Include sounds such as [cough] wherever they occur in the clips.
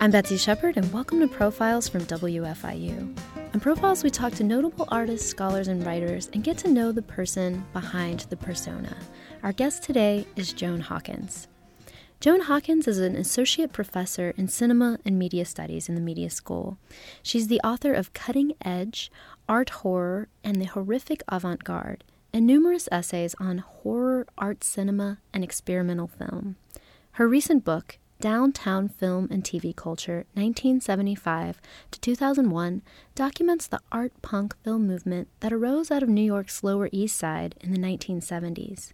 I'm Betsy Shepard, and welcome to Profiles from WFIU. On Profiles, we talk to notable artists, scholars, and writers and get to know the person behind the persona. Our guest today is Joan Hawkins. Joan Hawkins is an associate professor in cinema and media studies in the Media School. She's the author of Cutting Edge, Art Horror, and the Horrific Avant Garde, and numerous essays on horror, art cinema, and experimental film. Her recent book, Downtown Film and TV Culture, 1975 to 2001, documents the art punk film movement that arose out of New York's Lower East Side in the 1970s.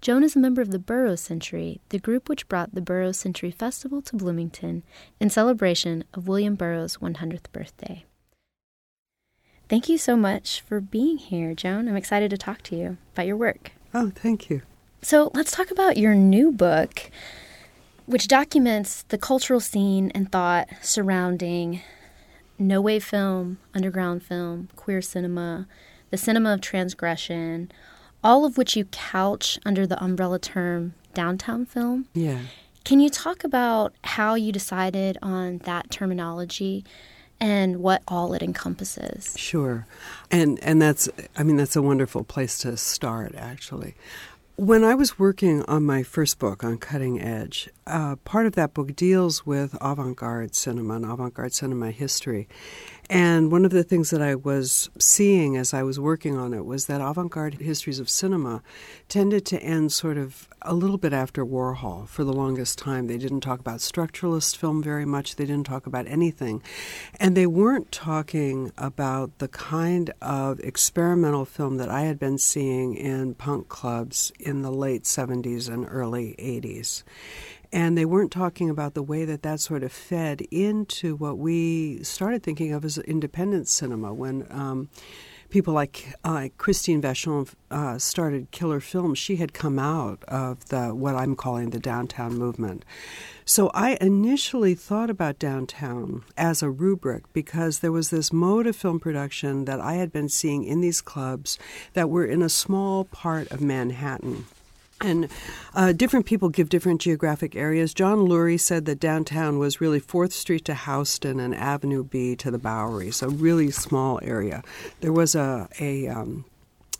Joan is a member of the Burroughs Century, the group which brought the Burroughs Century Festival to Bloomington in celebration of William Burroughs' 100th birthday. Thank you so much for being here, Joan. I'm excited to talk to you about your work. Oh, thank you. So let's talk about your new book which documents the cultural scene and thought surrounding no wave film, underground film, queer cinema, the cinema of transgression, all of which you couch under the umbrella term downtown film. Yeah. Can you talk about how you decided on that terminology and what all it encompasses? Sure. And and that's I mean that's a wonderful place to start actually. When I was working on my first book on Cutting Edge, uh, part of that book deals with avant garde cinema and avant garde cinema history. And one of the things that I was seeing as I was working on it was that avant garde histories of cinema tended to end sort of a little bit after Warhol for the longest time. They didn't talk about structuralist film very much, they didn't talk about anything. And they weren't talking about the kind of experimental film that I had been seeing in punk clubs in the late 70s and early 80s. And they weren't talking about the way that that sort of fed into what we started thinking of as independent cinema when. Um, people like uh, Christine Vachon uh, started Killer Films, she had come out of the what I'm calling the downtown movement. So I initially thought about downtown as a rubric because there was this mode of film production that I had been seeing in these clubs that were in a small part of Manhattan. And uh, different people give different geographic areas. John Lurie said that downtown was really 4th Street to Houston and Avenue B to the Bowery, so really small area. There was a, a um,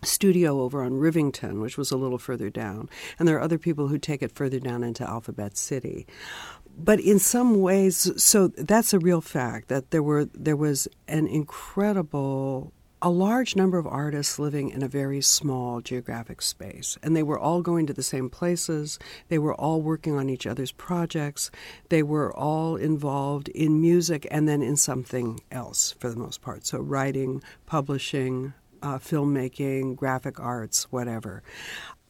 studio over on Rivington, which was a little further down, and there are other people who take it further down into Alphabet City. But in some ways, so that's a real fact that there were there was an incredible a large number of artists living in a very small geographic space. And they were all going to the same places. They were all working on each other's projects. They were all involved in music and then in something else for the most part. So, writing, publishing, uh, filmmaking, graphic arts, whatever.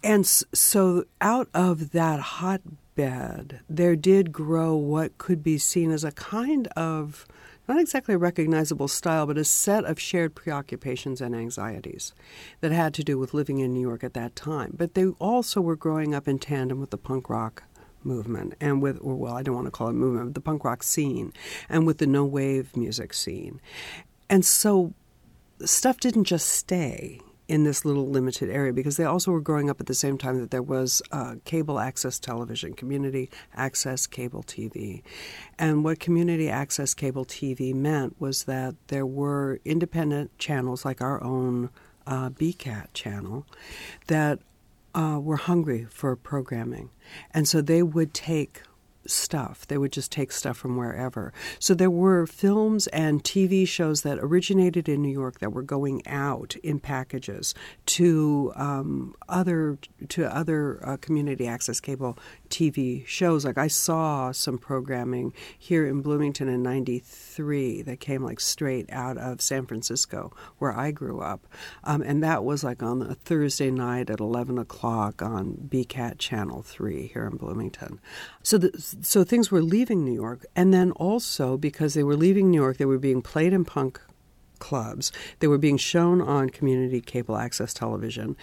And so, out of that hotbed, there did grow what could be seen as a kind of not exactly a recognizable style, but a set of shared preoccupations and anxieties that had to do with living in New York at that time. But they also were growing up in tandem with the punk rock movement and with, or well, I don't want to call it movement, the punk rock scene and with the no wave music scene. And so stuff didn't just stay in this little limited area because they also were growing up at the same time that there was uh, cable access television, community access cable TV. And what community access cable TV meant was that there were independent channels like our own uh, BCAT channel that uh, were hungry for programming. And so they would take stuff. They would just take stuff from wherever. So there were films and TV shows that originated in New York that were going out in packages to um, other to other uh, community access cable TV shows. Like I saw some programming here in Bloomington in '93 that came like straight out of San Francisco, where I grew up, um, and that was like on a Thursday night at 11 o'clock on BCAT Channel Three here in Bloomington. So the, so things were leaving New York, and then also because they were leaving New York, they were being played in punk clubs. They were being shown on community cable access television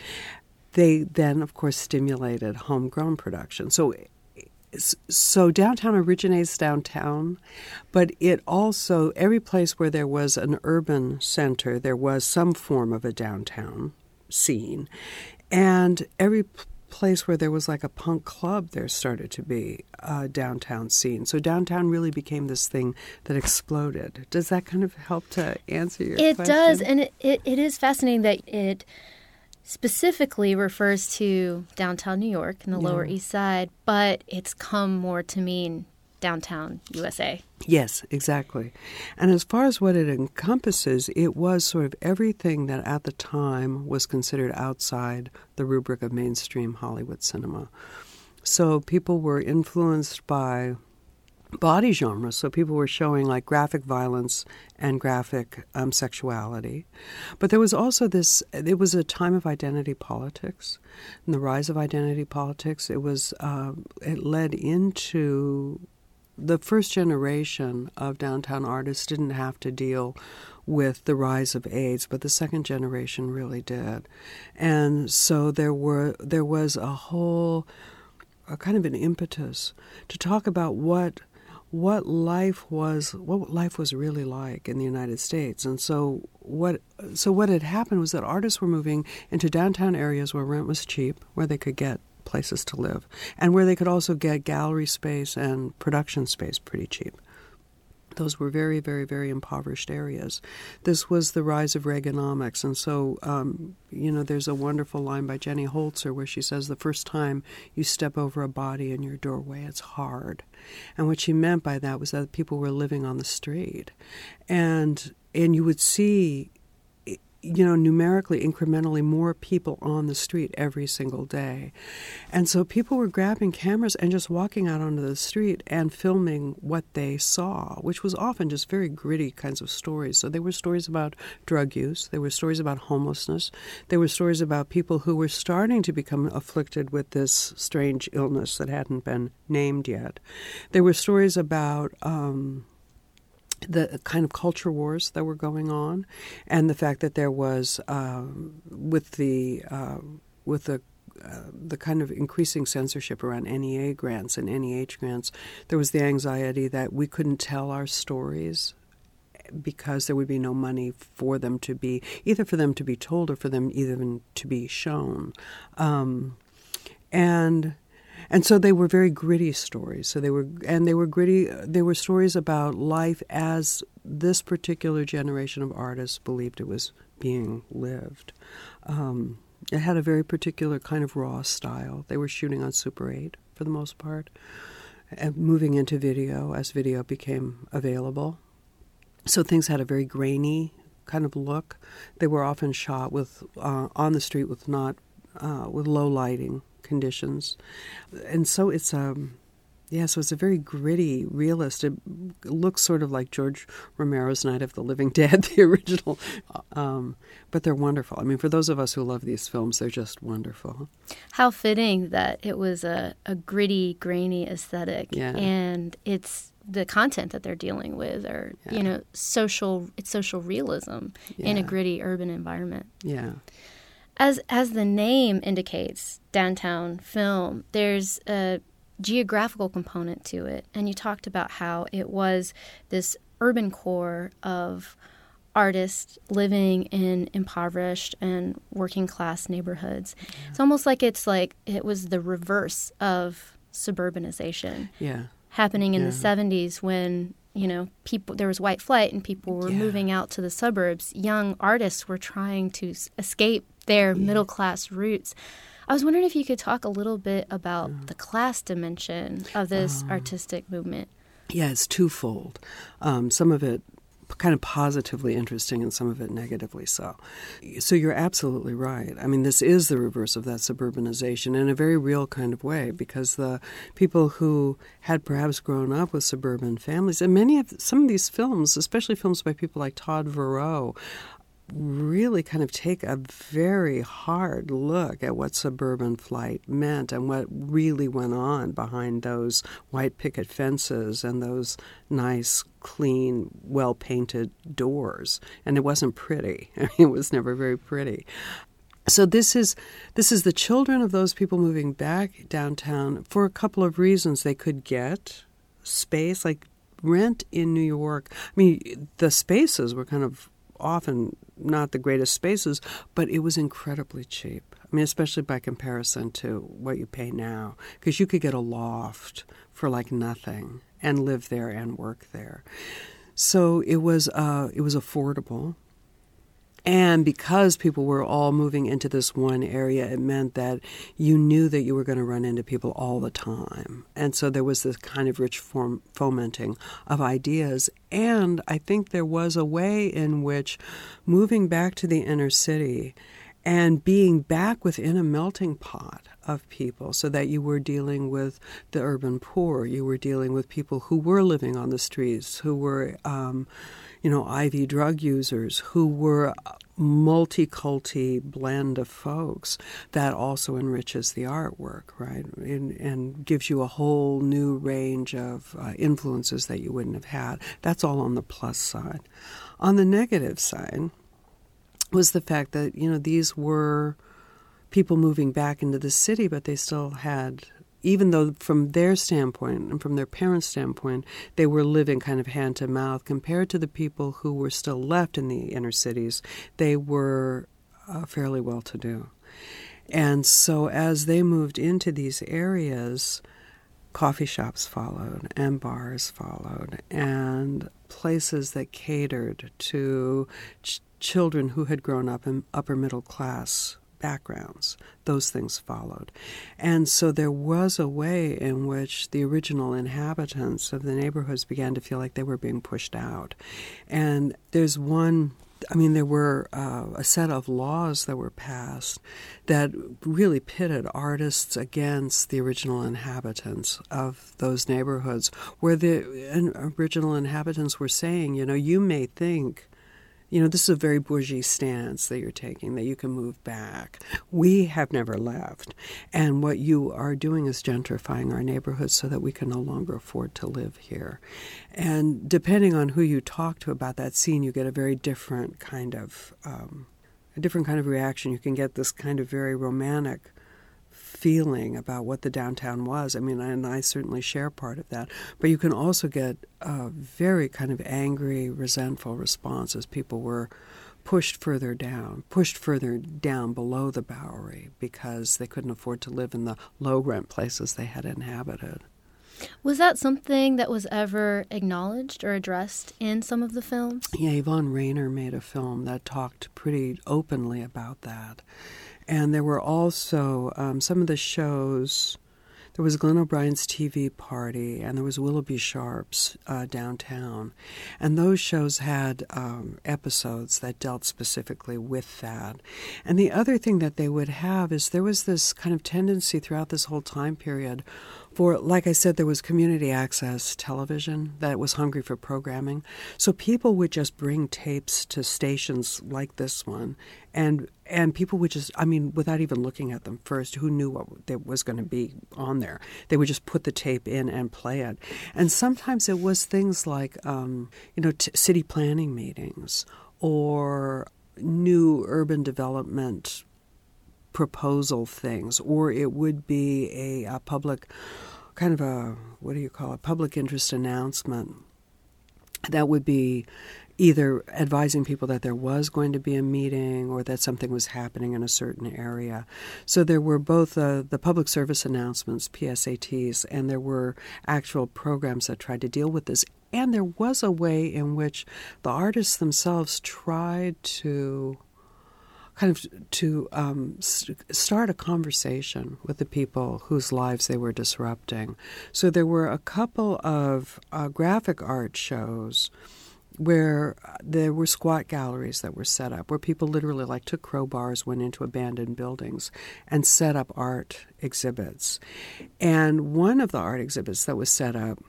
they then, of course, stimulated homegrown production. So so downtown originates downtown, but it also every place where there was an urban center, there was some form of a downtown scene, and every place where there was like a punk club. There started to be a downtown scene. So downtown really became this thing that exploded. Does that kind of help to answer your? It question? does, and it, it, it is fascinating that it specifically refers to downtown New York and the Yeah. Lower East Side, but it's come more to mean downtown USA. Yes, exactly. And as far as what it encompasses, it was sort of everything that at the time was considered outside the rubric of mainstream Hollywood cinema. So people were influenced by body genres. So people were showing like graphic violence and graphic um, sexuality. But there was also this, it was a time of identity politics and the rise of identity politics. It was, uh, it led into the first generation of downtown artists didn't have to deal with the rise of AIDS, but the second generation really did. And so there were there was a whole a kind of an impetus to talk about what what life was what life was really like in the United States. And so what so what had happened was that artists were moving into downtown areas where rent was cheap, where they could get places to live, and where they could also get gallery space and production space pretty cheap. Those were very, very, very impoverished areas. This was the rise of Reaganomics. And so, um, you know, there's a wonderful line by Jenny Holzer where she says, The first time you step over a body in your doorway, it's hard. And what she meant by that was that people were living on the street. And, and you would see you know, numerically, incrementally more people on the street every single day. And so people were grabbing cameras and just walking out onto the street and filming what they saw, which was often just very gritty kinds of stories. So there were stories about drug use, there were stories about homelessness, there were stories about people who were starting to become afflicted with this strange illness that hadn't been named yet. There were stories about, um, the kind of culture wars that were going on, and the fact that there was um, with the uh, with the uh, the kind of increasing censorship around NEA grants and NEH grants, there was the anxiety that we couldn't tell our stories because there would be no money for them to be either for them to be told or for them even to be shown, um, and and so they were very gritty stories. So they were, and they were gritty. They were stories about life as this particular generation of artists believed it was being lived. Um, it had a very particular kind of raw style. They were shooting on Super 8 for the most part, and moving into video as video became available. So things had a very grainy kind of look. They were often shot with uh, on the street with not uh, with low lighting conditions, and so it's um yeah, so it's a very gritty, realist. It looks sort of like George Romero's Night of the Living [laughs] Dead, the original, um, but they're wonderful. I mean, for those of us who love these films, they're just wonderful. How fitting that it was a, a gritty, grainy aesthetic, Yeah. and it's the content that they're dealing with, or Yeah. you know, social. It's social realism in a gritty urban environment. Yeah, As as the name indicates, downtown film. There's a geographical component to it, and you talked about how it was this urban core of artists living in impoverished and working class neighborhoods. It's almost like it's like it was the reverse of suburbanization yeah, happening in Yeah. the 70s when you know people there was white flight and people were Yeah. moving out to the suburbs young artists were trying to escape their middle class roots i was wondering if you could talk a little bit about the class dimension of this Uh-huh. artistic movement yeah. It's twofold. Um, some of it kind of positively interesting, and some of it negatively so. So you're absolutely right. I mean, this is the reverse of that suburbanization in a very real kind of way, because the people who had perhaps grown up with suburban families, and many of some of these films, especially films by people like Todd Verow, really kind of take a very hard look at what suburban flight meant and what really went on behind those white picket fences and those nice, clean, well painted doors. And it wasn't pretty. [laughs] I mean, it was never very pretty. So this is this is the children of those people moving back downtown for a couple of reasons. They could get space, like rent in New York. I mean, the spaces were kind of often not the greatest spaces, but it was incredibly cheap. I mean, especially by comparison to what you pay now, because you could get a loft for like nothing and live there and work there. So it was uh, it was affordable. And because people were all moving into this one area, it meant that you knew that you were going to run into people all the time. And so there was this kind of rich form, fomenting of ideas. And I think there was a way in which moving back to the inner city and being back within a melting pot of people so that you were dealing with the urban poor, you were dealing with people who were living on the streets, who were. Um, you know, IV drug users who were multi-culti blend of folks that also enriches the artwork, right? And, and gives you a whole new range of uh, influences that you wouldn't have had. That's all on the plus side. On the negative side was the fact that, you know, these were people moving back into the city, but they still had even though from their standpoint and from their parents' standpoint, they were living kind of hand to mouth compared to the people who were still left in the inner cities, they were uh, fairly well to do. And so as they moved into these areas, coffee shops followed and bars followed and places that catered to ch- children who had grown up in upper middle class backgrounds. Those things followed. And so there was a way in which the original inhabitants of the neighborhoods began to feel like they were being pushed out. And there's one I mean, there were uh, a set of laws that were passed that really pitted artists against the original inhabitants of those neighborhoods, where the original inhabitants were saying, you know, you may think you know, this is a very bourgeois stance that you're taking, that you can move back. We have never left. And what you are doing is gentrifying our neighborhoods so that we can no longer afford to live here. And depending on who you talk to about that scene, you get a very different kind of. Um, a different kind of reaction. You can get this kind of very romantic feeling about what the downtown was. I mean, and I certainly share part of that. But you can also get a very kind of angry, resentful response as people were pushed further down, pushed further down below the Bowery because they couldn't afford to live in the low rent places they had inhabited. Was that something that was ever acknowledged or addressed in some of the films? Yeah, Yvonne Rainer made a film that talked pretty openly about that. And there were also um, some of the shows. There was Glenn O'Brien's TV party, and there was Willoughby Sharp's uh, downtown, and those shows had um, episodes that dealt specifically with that. And the other thing that they would have is there was this kind of tendency throughout this whole time period for, like I said, there was community access television that was hungry for programming. So people would just bring tapes to stations like this one, and and people would just, I mean, without even looking at them first, who knew what was going to be on there? They would just put the tape in and play it. And sometimes it was things like, um, you know, t- city planning meetings or new urban development proposal things, or it would be a, a public, kind of a, what do you call it, public interest announcement that would be either advising people that there was going to be a meeting or that something was happening in a certain area. So there were both uh, the public service announcements, PSATs, and there were actual programs that tried to deal with this. And there was a way in which the artists themselves tried to kind of to um, start a conversation with the people whose lives they were disrupting. So there were a couple of uh, graphic art shows where uh, there were squat galleries that were set up where people literally like took crowbars went into abandoned buildings and set up art exhibits. And one of the art exhibits that was set up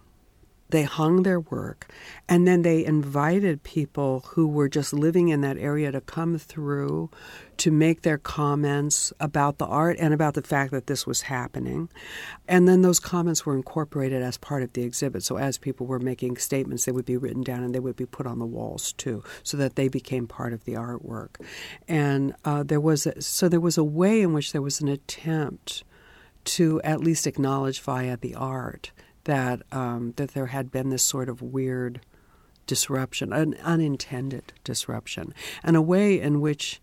they hung their work, and then they invited people who were just living in that area to come through to make their comments about the art and about the fact that this was happening. And then those comments were incorporated as part of the exhibit. So as people were making statements, they would be written down and they would be put on the walls too, so that they became part of the artwork. And uh, there was a, so there was a way in which there was an attempt to at least acknowledge via the art that um, that there had been this sort of weird disruption, an unintended disruption, and a way in which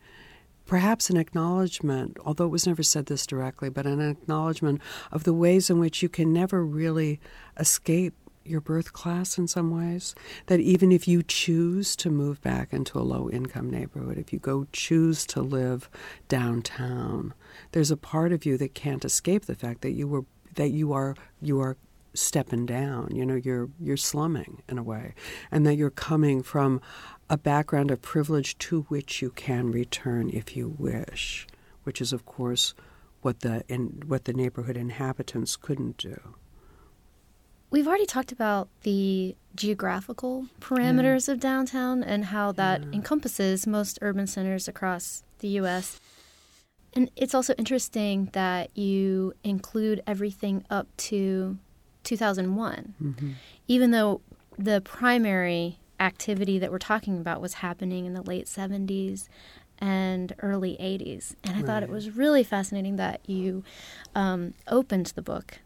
perhaps an acknowledgement, although it was never said this directly, but an acknowledgement of the ways in which you can never really escape your birth class in some ways. That even if you choose to move back into a low income neighborhood, if you go choose to live downtown, there's a part of you that can't escape the fact that you were that you are you are stepping down. You know, you're you're slumming in a way, and that you're coming from a background of privilege to which you can return if you wish, which is of course what the in, what the neighborhood inhabitants couldn't do. We've already talked about the geographical parameters yeah. of downtown and how that yeah. encompasses most urban centers across the U.S. And it's also interesting that you include everything up to 2001, mm-hmm. even though the primary activity that we're talking about was happening in the late 70s and early 80s. And I right. thought it was really fascinating that you um, opened the book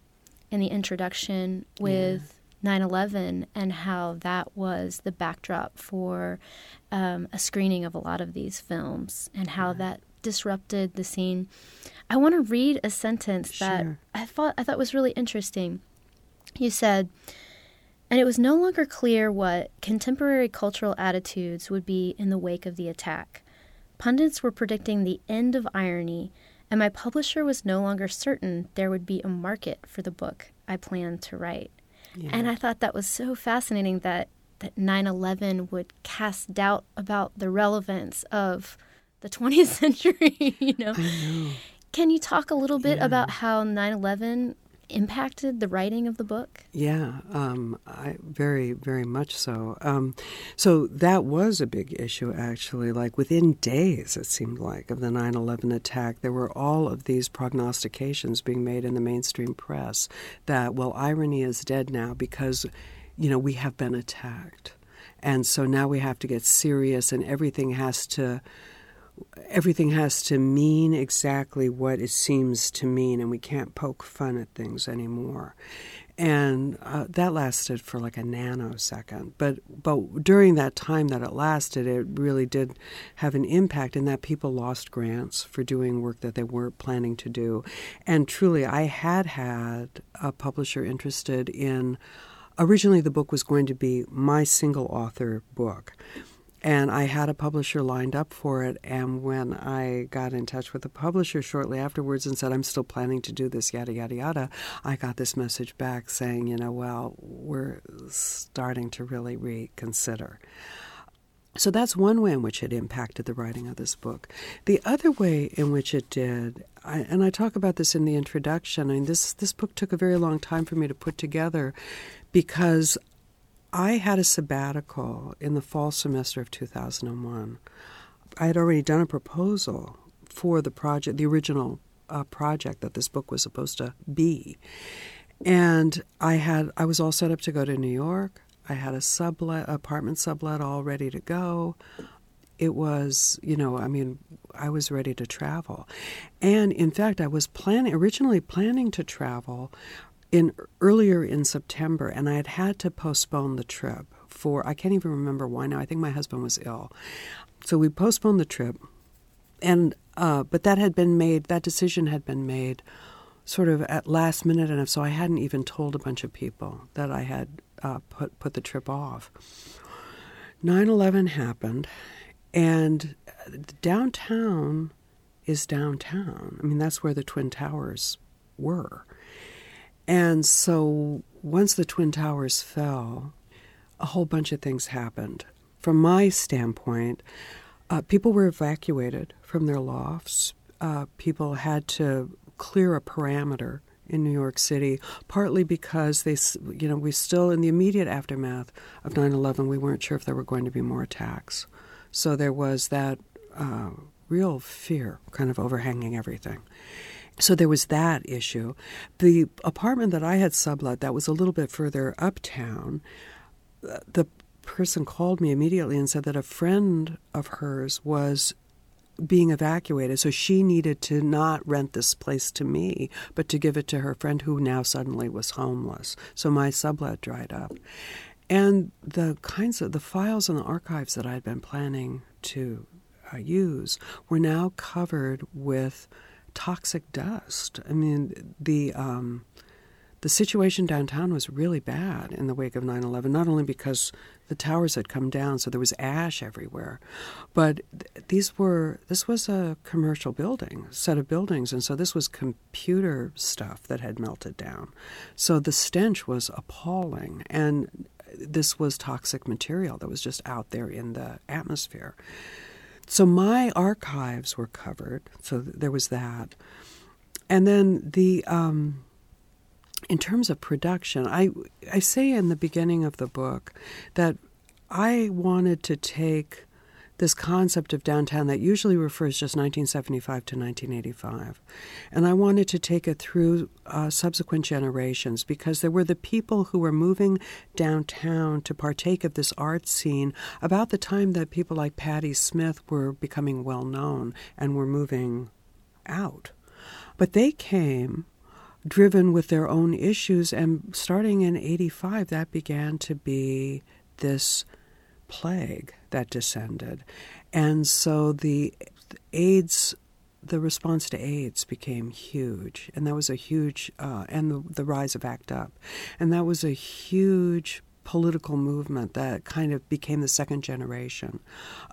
in the introduction with. 9 11 and how that was the backdrop for um, a screening of a lot of these films and how right. that disrupted the scene. I want to read a sentence sure. that I thought I thought was really interesting. You said, and it was no longer clear what contemporary cultural attitudes would be in the wake of the attack. Pundits were predicting the end of irony, and my publisher was no longer certain there would be a market for the book I planned to write. Yeah. And I thought that was so fascinating that that 9/11 would cast doubt about the relevance of the 20th [laughs] century, you know. know. Can you talk a little bit yeah. about how 9/11 impacted the writing of the book? Yeah, um, I, very, very much so. Um, so that was a big issue, actually. Like within days, it seemed like, of the 9 11 attack, there were all of these prognostications being made in the mainstream press that, well, irony is dead now because, you know, we have been attacked. And so now we have to get serious, and everything has to everything has to mean exactly what it seems to mean, and we can't poke fun at things anymore. And uh, that lasted for like a nanosecond. But but during that time that it lasted, it really did have an impact in that people lost grants for doing work that they weren't planning to do. And truly, I had had a publisher interested in. Originally, the book was going to be my single author book and I had a publisher lined up for it. And when I got in touch with the publisher shortly afterwards and said, I'm still planning to do this, yada, yada, yada, I got this message back saying, you know, well, we're starting to really reconsider. So that's one way in which it impacted the writing of this book. The other way in which it did, I, and I talk about this in the introduction, I mean, this, this book took a very long time for me to put together because I had a sabbatical in the fall semester of 2001. I had already done a proposal for the project, the original uh, project that this book was supposed to be. And I had I was all set up to go to New York. I had a sublet apartment sublet all ready to go. It was, you know, I mean, I was ready to travel. And in fact, I was planning originally planning to travel in earlier in September, and I had had to postpone the trip for I can't even remember why now. I think my husband was ill, so we postponed the trip, and uh, but that had been made. That decision had been made, sort of at last minute, and so I hadn't even told a bunch of people that I had uh, put put the trip off. 9/11 happened, and downtown is downtown. I mean, that's where the twin towers were. And so once the Twin Towers fell, a whole bunch of things happened. From my standpoint, uh, people were evacuated from their lofts. Uh, people had to clear a perimeter in New York City, partly because they, you know, we still, in the immediate aftermath of 9 11, we weren't sure if there were going to be more attacks. So there was that uh, real fear kind of overhanging everything. So there was that issue. The apartment that I had sublet that was a little bit further uptown, the person called me immediately and said that a friend of hers was being evacuated. So she needed to not rent this place to me, but to give it to her friend who now suddenly was homeless. So my sublet dried up. and the kinds of the files and the archives that I'd been planning to uh, use were now covered with toxic dust. I mean, the um, the situation downtown was really bad in the wake of 9/11. Not only because the towers had come down, so there was ash everywhere, but th- these were this was a commercial building, set of buildings, and so this was computer stuff that had melted down. So the stench was appalling, and this was toxic material that was just out there in the atmosphere. So my archives were covered, so there was that. And then the um, in terms of production, I I say in the beginning of the book that I wanted to take this concept of downtown that usually refers just 1975 to 1985. And I wanted to take it through uh, subsequent generations because there were the people who were moving downtown to partake of this art scene about the time that people like Patti Smith were becoming well known and were moving out. But they came driven with their own issues, and starting in 85, that began to be this plague that descended. And so the AIDS, the response to AIDS became huge. And that was a huge, uh, and the, the rise of ACT UP. And that was a huge political movement that kind of became the second generation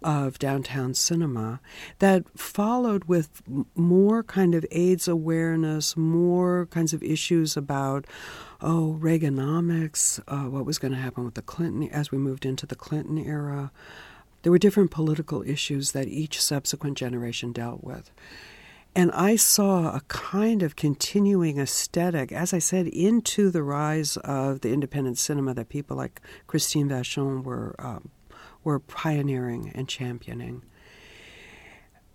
of downtown cinema that followed with more kind of AIDS awareness, more kinds of issues about oh, Reaganomics, uh, what was going to happen with the Clinton as we moved into the Clinton era. There were different political issues that each subsequent generation dealt with. And I saw a kind of continuing aesthetic, as I said, into the rise of the independent cinema that people like Christine Vachon were, um, were pioneering and championing.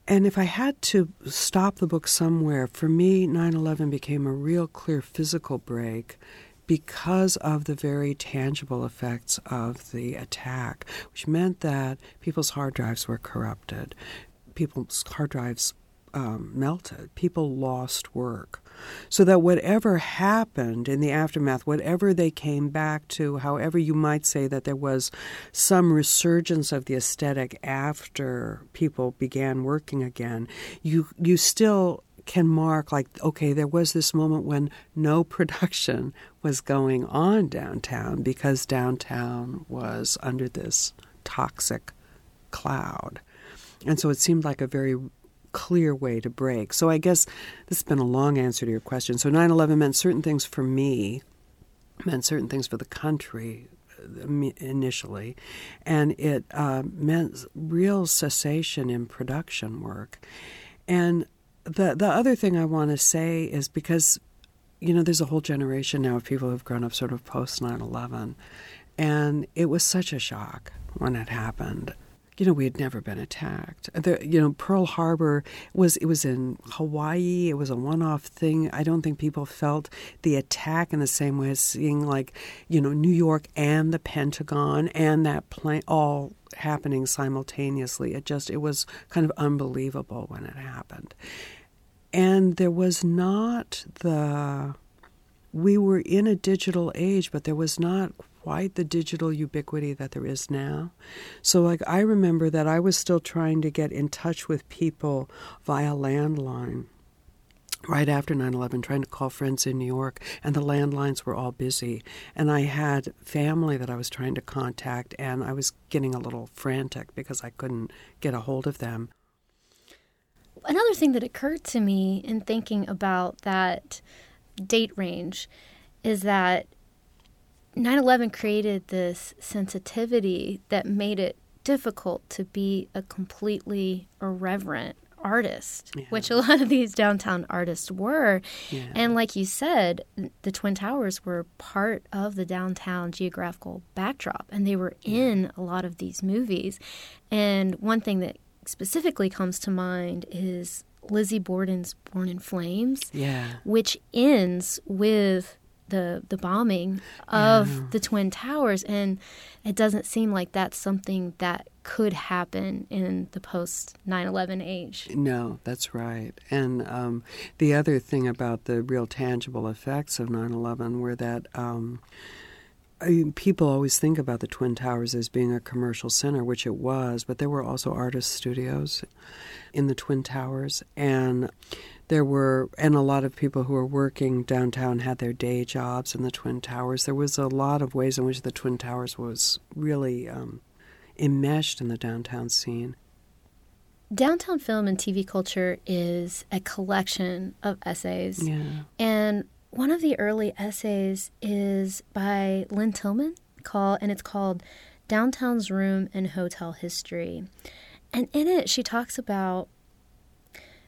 And if I had to stop the book somewhere, for me, 9 11 became a real clear physical break because of the very tangible effects of the attack, which meant that people's hard drives were corrupted, people's hard drives um, melted, people lost work. So that whatever happened in the aftermath, whatever they came back to, however you might say that there was some resurgence of the aesthetic after people began working again, you you still can mark like okay there was this moment when no [laughs] production was going on downtown because downtown was under this toxic cloud and so it seemed like a very clear way to break. So I guess this has been a long answer to your question. So 9 11 meant certain things for me, meant certain things for the country uh, initially, and it uh, meant real cessation in production work. And the the other thing I want to say is because you know there's a whole generation now of people who've grown up sort of post 9/11 and it was such a shock when it happened you know, we had never been attacked. The, you know, Pearl Harbor was it was in Hawaii. It was a one-off thing. I don't think people felt the attack in the same way as seeing like, you know, New York and the Pentagon and that plane all happening simultaneously. It just it was kind of unbelievable when it happened. And there was not the we were in a digital age, but there was not quite the digital ubiquity that there is now. So, like, I remember that I was still trying to get in touch with people via landline right after 9 11, trying to call friends in New York, and the landlines were all busy. And I had family that I was trying to contact, and I was getting a little frantic because I couldn't get a hold of them. Another thing that occurred to me in thinking about that date range is that 9 11 created this sensitivity that made it difficult to be a completely irreverent artist, yeah. which a lot of these downtown artists were. Yeah. And like you said, the Twin Towers were part of the downtown geographical backdrop, and they were in a lot of these movies. And one thing that specifically comes to mind is Lizzie Borden's Born in Flames, yeah. which ends with the the bombing of yeah. the twin towers and it doesn't seem like that's something that could happen in the post 9-11 age no that's right and um, the other thing about the real tangible effects of 9-11 were that um, I mean, people always think about the Twin Towers as being a commercial center, which it was, but there were also artist studios in the Twin Towers, and there were and a lot of people who were working downtown had their day jobs in the Twin Towers. There was a lot of ways in which the Twin Towers was really um, enmeshed in the downtown scene. Downtown film and TV culture is a collection of essays. Yeah. And one of the early essays is by Lynne Tillman, call, and it's called Downtown's Room and Hotel History. And in it, she talks about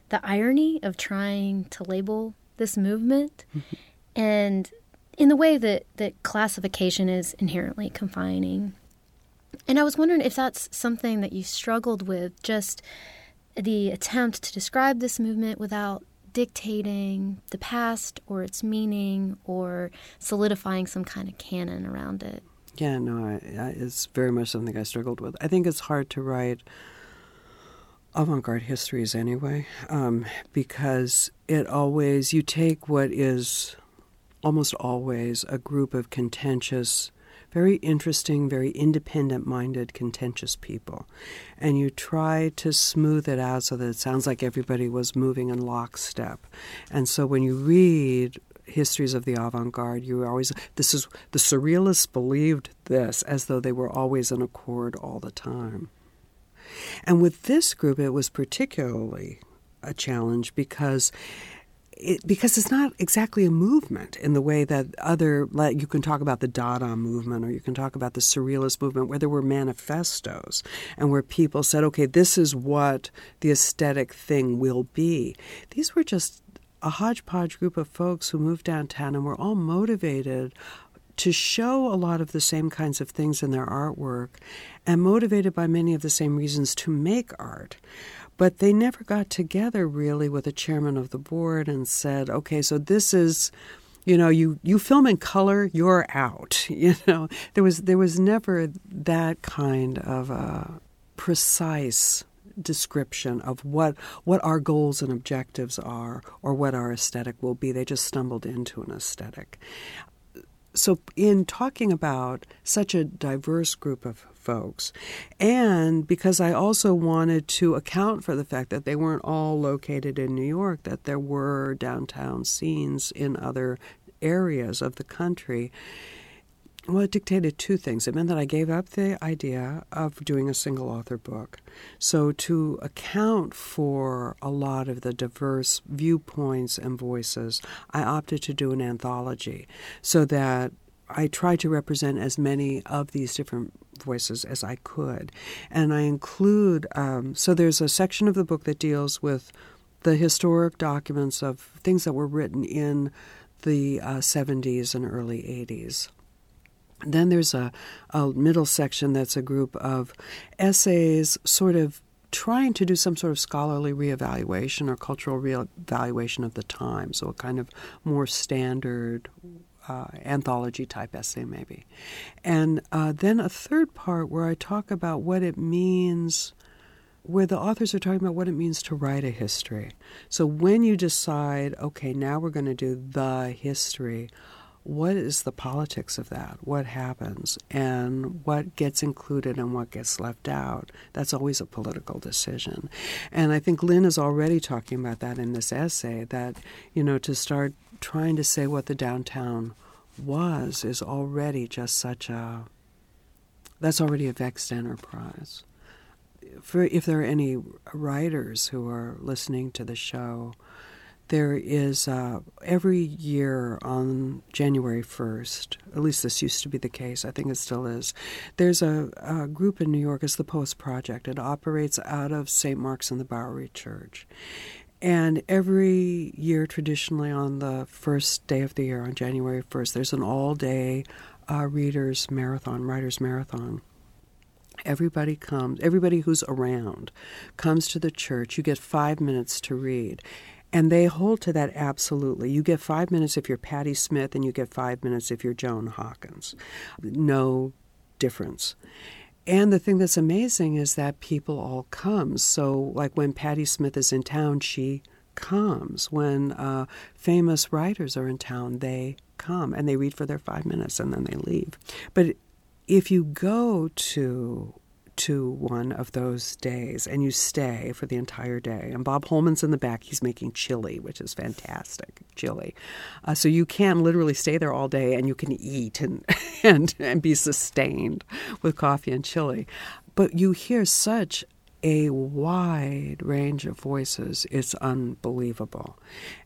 the irony of trying to label this movement [laughs] and in the way that, that classification is inherently confining. And I was wondering if that's something that you struggled with, just the attempt to describe this movement without dictating the past or its meaning or solidifying some kind of canon around it. Yeah, no, I, I, it's very much something I struggled with. I think it's hard to write avant garde histories anyway, um, because it always, you take what is almost always a group of contentious very interesting, very independent minded, contentious people. And you try to smooth it out so that it sounds like everybody was moving in lockstep. And so when you read histories of the avant garde, you always, this is, the surrealists believed this as though they were always in accord all the time. And with this group, it was particularly a challenge because it, because it's not exactly a movement in the way that other like you can talk about the Dada movement or you can talk about the Surrealist movement where there were manifestos and where people said, okay, this is what the aesthetic thing will be. These were just a hodgepodge group of folks who moved downtown and were all motivated to show a lot of the same kinds of things in their artwork and motivated by many of the same reasons to make art. But they never got together really with the chairman of the board and said, okay, so this is you know you you film in color you're out. [laughs] You know there was there was never that kind of a precise description of what what our goals and objectives are or what our aesthetic will be. They just stumbled into an aesthetic. So in talking about such a diverse group of folks. And because I also wanted to account for the fact that they weren't all located in New York, that there were downtown scenes in other areas of the country. Well, it dictated two things. It meant that I gave up the idea of doing a single author book. So, to account for a lot of the diverse viewpoints and voices, I opted to do an anthology so that I tried to represent as many of these different voices as I could. And I include, um, so there's a section of the book that deals with the historic documents of things that were written in the uh, 70s and early 80s. Then there's a, a middle section that's a group of essays, sort of trying to do some sort of scholarly reevaluation or cultural reevaluation of the time, so a kind of more standard uh, anthology type essay, maybe. And uh, then a third part where I talk about what it means, where the authors are talking about what it means to write a history. So when you decide, okay, now we're going to do the history, what is the politics of that? What happens? And what gets included and what gets left out? That's always a political decision. And I think Lynne is already talking about that in this essay that, you know, to start trying to say what the downtown was is already just such a that's already a vexed enterprise. For if there are any writers who are listening to the show, there is uh, every year on January 1st, at least this used to be the case, I think it still is, there's a, a group in New York, it's the Poetry Project. It operates out of St. Mark's and the Bowery Church. And every year, traditionally on the first day of the year, on January 1st, there's an all day uh, readers marathon, writers marathon. Everybody comes, everybody who's around comes to the church. You get five minutes to read. And they hold to that absolutely. You get five minutes if you're Patti Smith, and you get five minutes if you're Joan Hawkins. No difference. And the thing that's amazing is that people all come. So, like when Patti Smith is in town, she comes. When uh, famous writers are in town, they come and they read for their five minutes and then they leave. But if you go to to one of those days and you stay for the entire day. And Bob Holman's in the back. He's making chili, which is fantastic chili. Uh, so you can literally stay there all day and you can eat and, [laughs] and, and be sustained with coffee and chili. But you hear such a wide range of voices. It's unbelievable.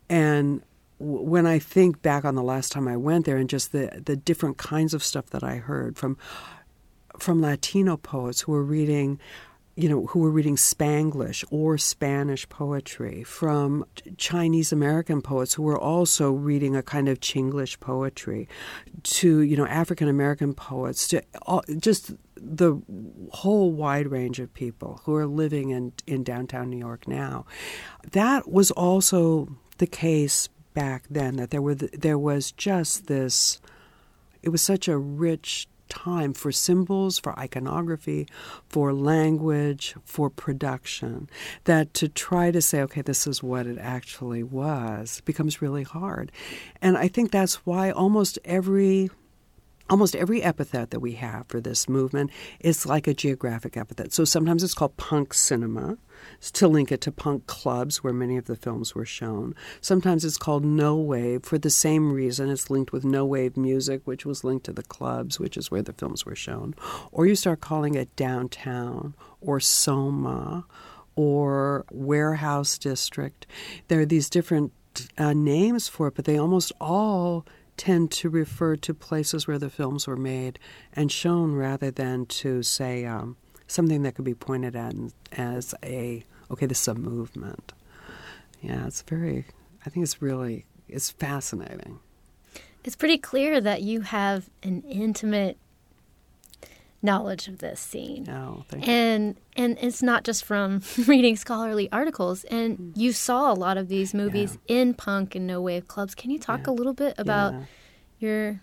And when I think back on the last time I went there and just the, the different kinds of stuff that I heard from from Latino poets who were reading you know, who were reading Spanglish or Spanish poetry, from Chinese American poets who were also reading a kind of Chinglish poetry, to, you know, African American poets, to all, just the whole wide range of people who are living in, in downtown New York now. That was also the case back then, that there, were there was just this, it was such a rich time for symbols, for iconography, for language, for production, that to try to say, okay, this is what it actually was becomes really hard. And I think that's why almost every almost every epithet that we have for this movement is like a geographic epithet. So sometimes it's called punk cinema to link it to punk clubs where many of the films were shown. Sometimes it's called no wave for the same reason. It's linked with no wave music, which was linked to the clubs, which is where the films were shown. Or you start calling it downtown or Soma or warehouse district. There are these different uh, names for it, but they almost all tend to refer to places where the films were made and shown rather than to say um, something that could be pointed at as a okay, this is a movement. Yeah, it's very. I think it's really it's fascinating. It's pretty clear that you have an intimate knowledge of this scene. Oh, and and it's not just from [laughs] reading scholarly articles. And mm. you saw a lot of these movies yeah. in punk and no wave clubs. Can you talk yeah. a little bit about yeah. your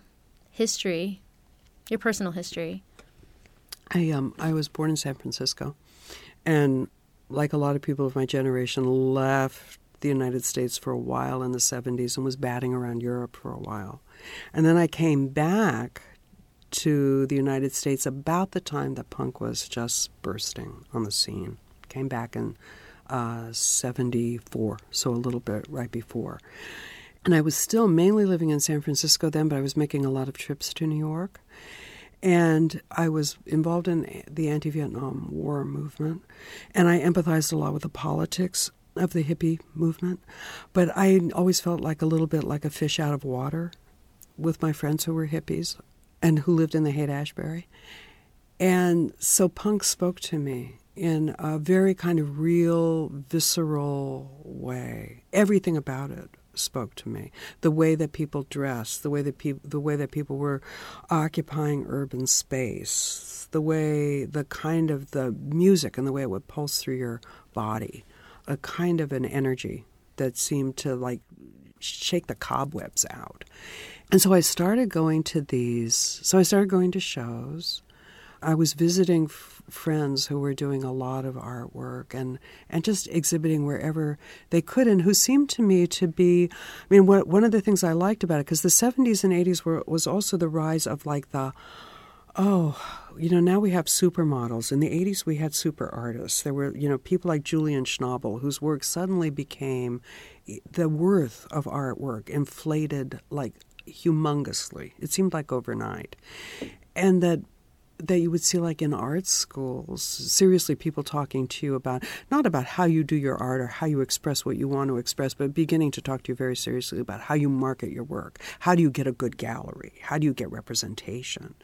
history, your personal history? I um I was born in San Francisco, and like a lot of people of my generation, left the United States for a while in the 70s and was batting around Europe for a while. And then I came back to the United States about the time that punk was just bursting on the scene. Came back in uh, 74, so a little bit right before. And I was still mainly living in San Francisco then, but I was making a lot of trips to New York. And I was involved in the anti Vietnam War movement, and I empathized a lot with the politics of the hippie movement. But I always felt like a little bit like a fish out of water with my friends who were hippies and who lived in the Haight Ashbury. And so punk spoke to me in a very kind of real, visceral way. Everything about it spoke to me. The way that people dressed, the way that people, the way that people were occupying urban space, the way, the kind of the music and the way it would pulse through your body, a kind of an energy that seemed to like shake the cobwebs out. And so I started going to these. So I started going to shows. I was visiting f- friends who were doing a lot of artwork and, and just exhibiting wherever they could, and who seemed to me to be. I mean, what, one of the things I liked about it, because the 70s and 80s were, was also the rise of like the, oh, you know, now we have supermodels. In the 80s, we had super artists. There were, you know, people like Julian Schnabel, whose work suddenly became the worth of artwork inflated like humongously. It seemed like overnight. And that that you would see like in art schools seriously people talking to you about not about how you do your art or how you express what you want to express but beginning to talk to you very seriously about how you market your work how do you get a good gallery how do you get representation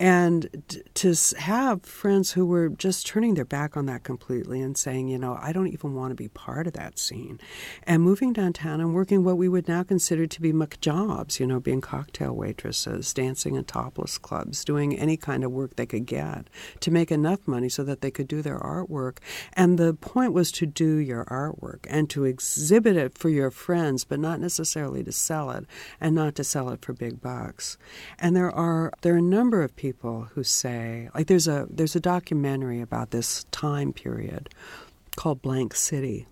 and to have friends who were just turning their back on that completely and saying, you know, I don't even want to be part of that scene. And moving downtown and working what we would now consider to be jobs, you know, being cocktail waitresses, dancing in topless clubs, doing any kind of work they could get to make enough money so that they could do their artwork. And the point was to do your artwork and to exhibit it for your friends, but not necessarily to sell it and not to sell it for big bucks. And there are there are a number of people people who say like there's a there's a documentary about this time period called Blank City.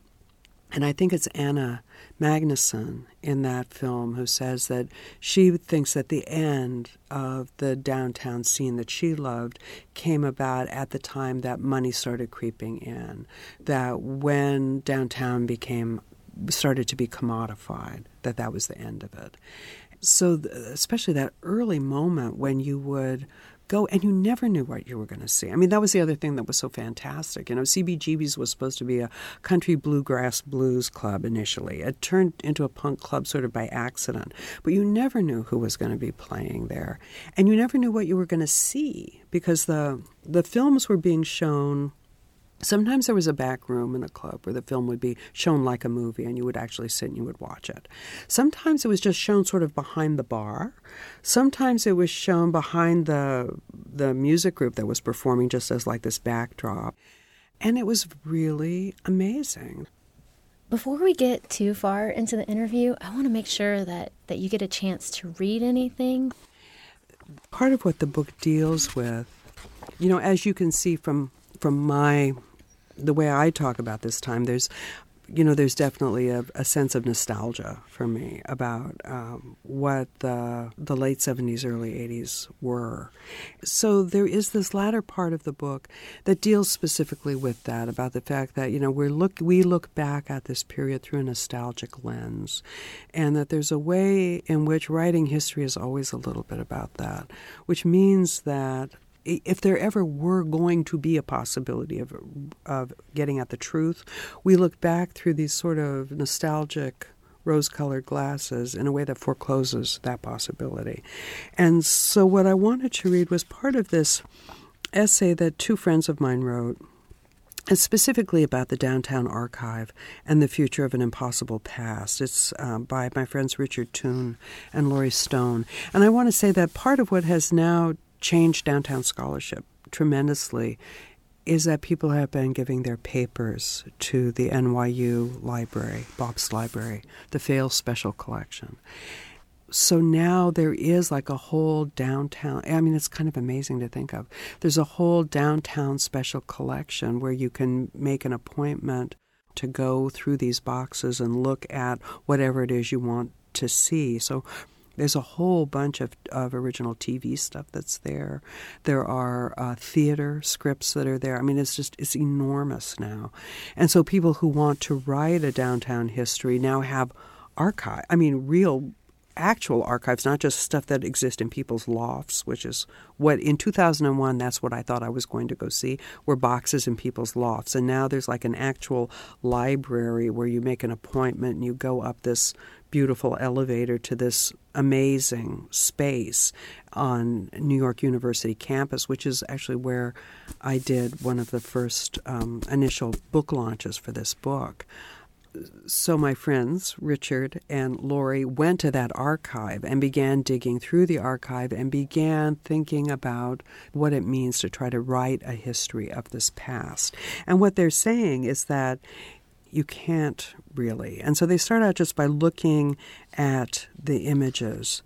And I think it's Anna Magnuson in that film who says that she thinks that the end of the downtown scene that she loved came about at the time that money started creeping in. That when downtown became started to be commodified, that that was the end of it. So, especially that early moment when you would go and you never knew what you were going to see. I mean, that was the other thing that was so fantastic. You know, CBGB's was supposed to be a country bluegrass blues club initially. It turned into a punk club sort of by accident, but you never knew who was going to be playing there. And you never knew what you were going to see because the the films were being shown Sometimes there was a back room in a club where the film would be shown like a movie and you would actually sit and you would watch it. Sometimes it was just shown sort of behind the bar. Sometimes it was shown behind the the music group that was performing just as like this backdrop. And it was really amazing. Before we get too far into the interview, I want to make sure that, that you get a chance to read anything. Part of what the book deals with, you know, as you can see from from my the way I talk about this time, there's you know, there's definitely a, a, sense of nostalgia for me about um, what the the late '70s, early '80s were. So there is this latter part of the book that deals specifically with that, about the fact that you know we look we look back at this period through a nostalgic lens, and that there's a way in which writing history is always a little bit about that, which means that if there ever were going to be a possibility of of getting at the truth, we look back through these sort of nostalgic rose-colored glasses in a way that forecloses that possibility. And so what I wanted to read was part of this essay that two friends of mine wrote specifically about the downtown archive and the future of an impossible past. It's um, by my friends Richard Toon and Laurie Stone. And I want to say that part of what has now changed downtown scholarship tremendously is that people have been giving their papers to the NYU library, Bobst Library, the Fales Special Collection. So now there is like a whole downtown. I mean, it's kind of amazing to think of. There's a whole downtown special collection where you can make an appointment to go through these boxes and look at whatever it is you want to see. So there's a whole bunch of, of original TV stuff that's there. There are uh, theater scripts that are there. I mean, it's just, it's enormous now. And so people who want to write a downtown history now have archive, I mean, real actual archives, not just stuff that exists in people's lofts, which is what in 2001 that's what I thought I was going to go see were boxes in people's lofts. And now there's like an actual library where you make an appointment and you go up this beautiful elevator to this amazing space on New York University campus, which is actually where I did one of the first um, initial book launches for this book. So, my friends, Richard and Laurie, went to that archive and began digging through the archive and began thinking about what it means to try to write a history of this past. And what they're saying is that you can't really. And so they start out just by looking at the images.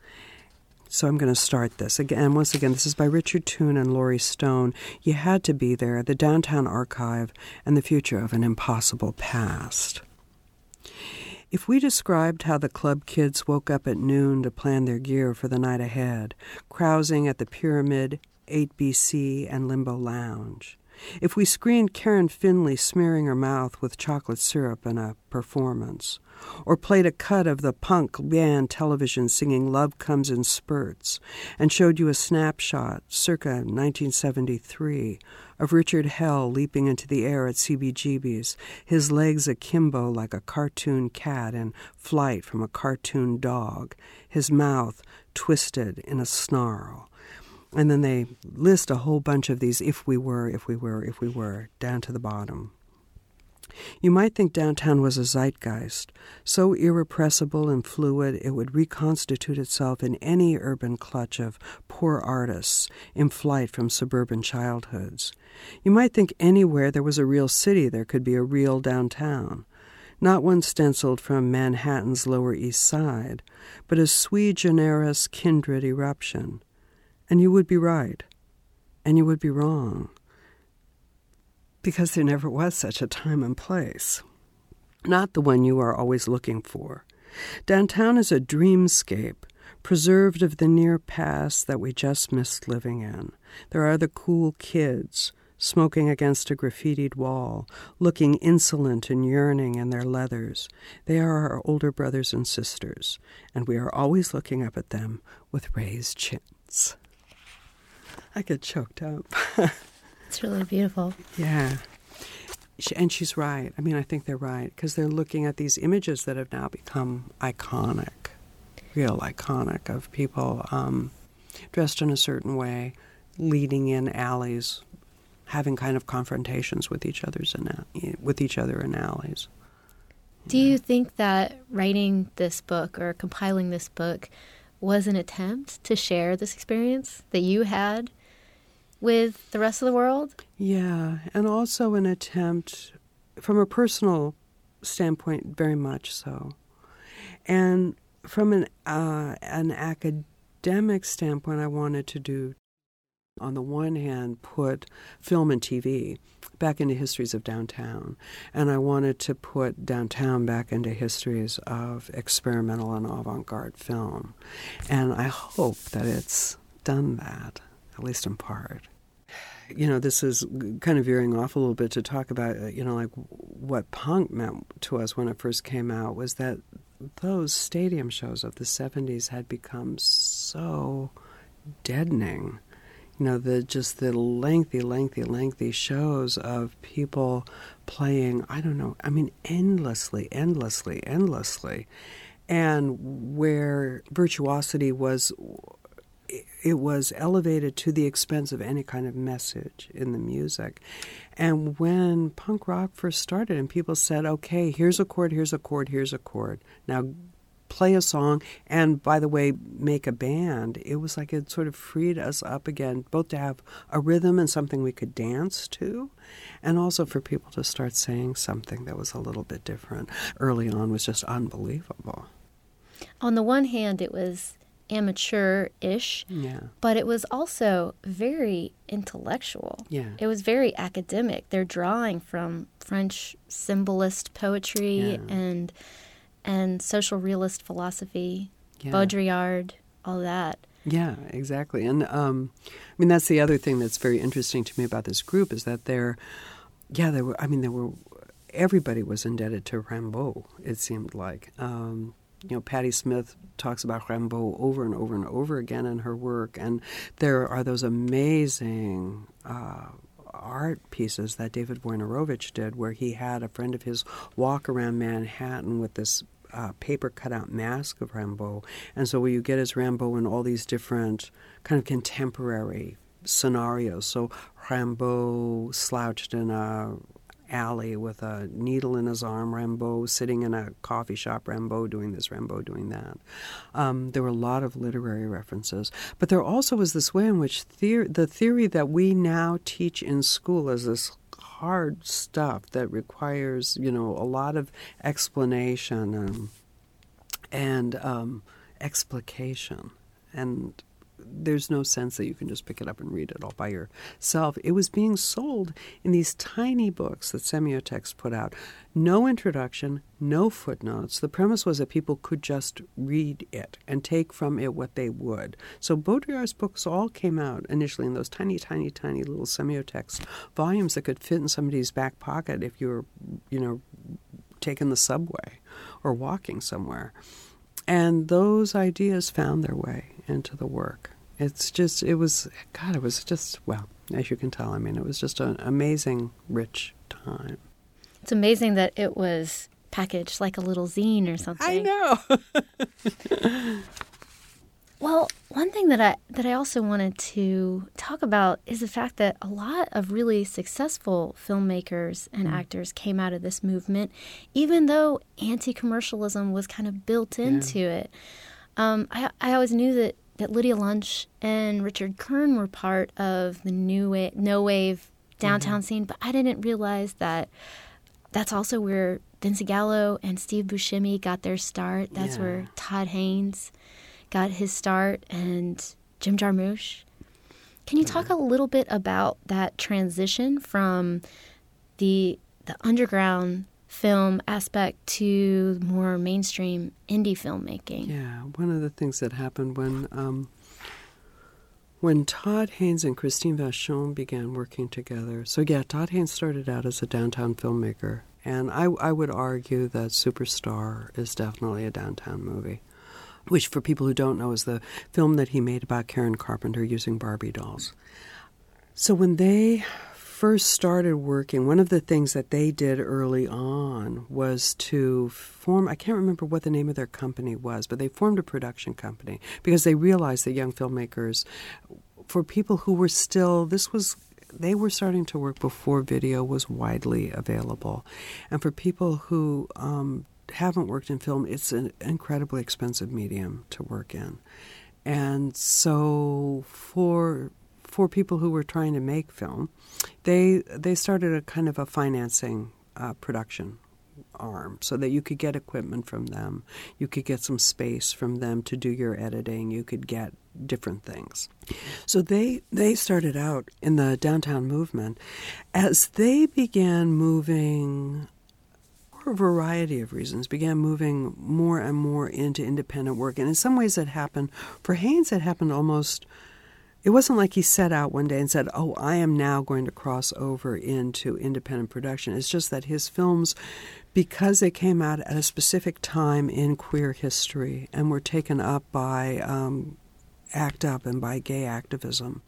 So I'm going to start this again. Once again, this is by Richard Toon and Laurie Stone. You had to be there, the downtown archive and the future of an impossible past. If we described how the club kids woke up at noon to plan their gear for the night ahead, carousing at the Pyramid, 8BC, and Limbo Lounge, if we screened Karen Finley smearing her mouth with chocolate syrup in a performance, or played a cut of the punk band television singing Love Comes in Spurts, and showed you a snapshot, circa 1973, of Richard Hell leaping into the air at CBGB's, his legs akimbo like a cartoon cat in flight from a cartoon dog, his mouth twisted in a snarl. And then they list a whole bunch of these if we were, if we were, if we were, down to the bottom. You might think downtown was a zeitgeist, so irrepressible and fluid it would reconstitute itself in any urban clutch of poor artists in flight from suburban childhoods. You might think anywhere there was a real city there could be a real downtown. Not one stenciled from Manhattan's Lower East Side, but a sui generis kindred eruption and you would be right, and you would be wrong, because there never was such a time and place. not the one you are always looking for. Downtown is a dreamscape, preserved of the near past that we just missed living in. There are the cool kids, smoking against a graffitied wall, looking insolent and yearning in their leathers. They are our older brothers and sisters, and we are always looking up at them with raised chins. I get choked up. [laughs] it's really beautiful. Yeah. And she's right. I mean, I think they're right because they're looking at these images that have now become iconic, real iconic, of people um, dressed in a certain way, leading in alleys having kind of confrontations with each other's in, with each other in alleys. Do you think that writing this book or compiling this book was an attempt to share this experience that you had with the rest of the world? Yeah, and also an attempt from a personal standpoint, very much so. And from an uh, an academic standpoint, I wanted to do on the one hand, put film and TV back into histories of downtown. And I wanted to put downtown back into histories of experimental and avant garde film. And I hope that it's done that, at least in part. You know, this is kind of veering off a little bit to talk about, uh, you know, like what punk meant to us when it first came out was that those stadium shows of the 70s had become so deadening. You know the just the lengthy lengthy lengthy shows of people playing i don't know i mean endlessly endlessly endlessly. And where virtuosity was it was elevated to the expense of any kind of message in the music. And when punk rock first started, and people said, okay, here's a chord, here's a chord, here's a chord. Now play a song and by the way make a band it was like it sort of freed us up again both to have a rhythm and something we could dance to and also for people to start saying something that was a little bit different early on was just unbelievable on the one hand it was amateur-ish yeah. but it was also very intellectual yeah it was very academic they're drawing from french symbolist poetry yeah. and and social realist philosophy, yeah. Baudrillard, all that. Yeah, exactly. And um, I mean, that's the other thing that's very interesting to me about this group is that they're, yeah, there were. I mean, there were. Everybody was indebted to Rimbaud. It seemed like. Um, you know, Patti Smith talks about Rimbaud over and over and over again in her work, and there are those amazing. Uh, art pieces that David Wojnarowicz did, where he had a friend of his walk around Manhattan with this uh, paper cutout mask of Rimbaud. And so what you get is Rimbaud in all these different kind of contemporary scenarios. So Rimbaud slouched in a alley with a needle in his arm, Rimbaud, sitting in a coffee shop, Rimbaud, doing this, Rimbaud, doing that. Um, there were a lot of literary references. But there also was this way in which the theory that we now teach in school is this hard stuff that requires, you know, a lot of explanation and, and um, explication. And there's no sense that you can just pick it up and read it all by yourself. It was being sold in these tiny books that Semiotext put out. No introduction, no footnotes. The premise was that people could just read it and take from it what they would. So Baudrillard's books all came out initially in those tiny, tiny, tiny little Semiotext volumes that could fit in somebody's back pocket if you were, you know, taking the subway or walking somewhere. And those ideas found their way into the work. It's just, it was, God, it was just, well, as you can tell, I mean, it was just an amazing, rich time. It's amazing that it was packaged like a little zine or something. I know. [laughs] well, one thing that I that I also wanted to talk about is the fact that a lot of really successful filmmakers and mm. actors came out of this movement, even though anti-commercialism was kind of built into yeah. it. Um, I I always knew that that Lydia Lunch and Richard Kern were part of the new wave, no wave downtown mm-hmm. scene, but I didn't realize that that's also where Vincent Gallo and Steve Buscemi got their start. That's yeah. where Todd Haynes got his start and Jim Jarmusch. Can you talk a little bit about that transition from the the underground film aspect to more mainstream indie filmmaking. Yeah, one of the things that happened when um, when Todd Haynes and Christine Vachon began working together. So yeah, Todd Haynes started out as a downtown filmmaker, and I, I would argue that Superstar is definitely a downtown movie. Which, for people who don't know, is the film that he made about Karen Carpenter using Barbie dolls. So when they first started working, one of the things that they did early on was to form, I can't remember what the name of their company was, but they formed a production company because they realized that young filmmakers, for people who were still, this was they were starting to work before video was widely available. And for people who um, haven't worked in film, it's an incredibly expensive medium to work in. And so for for people who were trying to make film, they they started a kind of a financing uh, production arm so that you could get equipment from them, you could get some space from them to do your editing, you could get different things. So they they started out in the downtown movement as they began moving for a variety of reasons, began moving more and more into independent work. And in some ways, it happened for Haynes. It happened almost it wasn't like he set out one day and said, Oh, I am now going to cross over into independent production. It's just that his films, because they came out at a specific time in queer history and were taken up by um, ACT UP and by gay activism,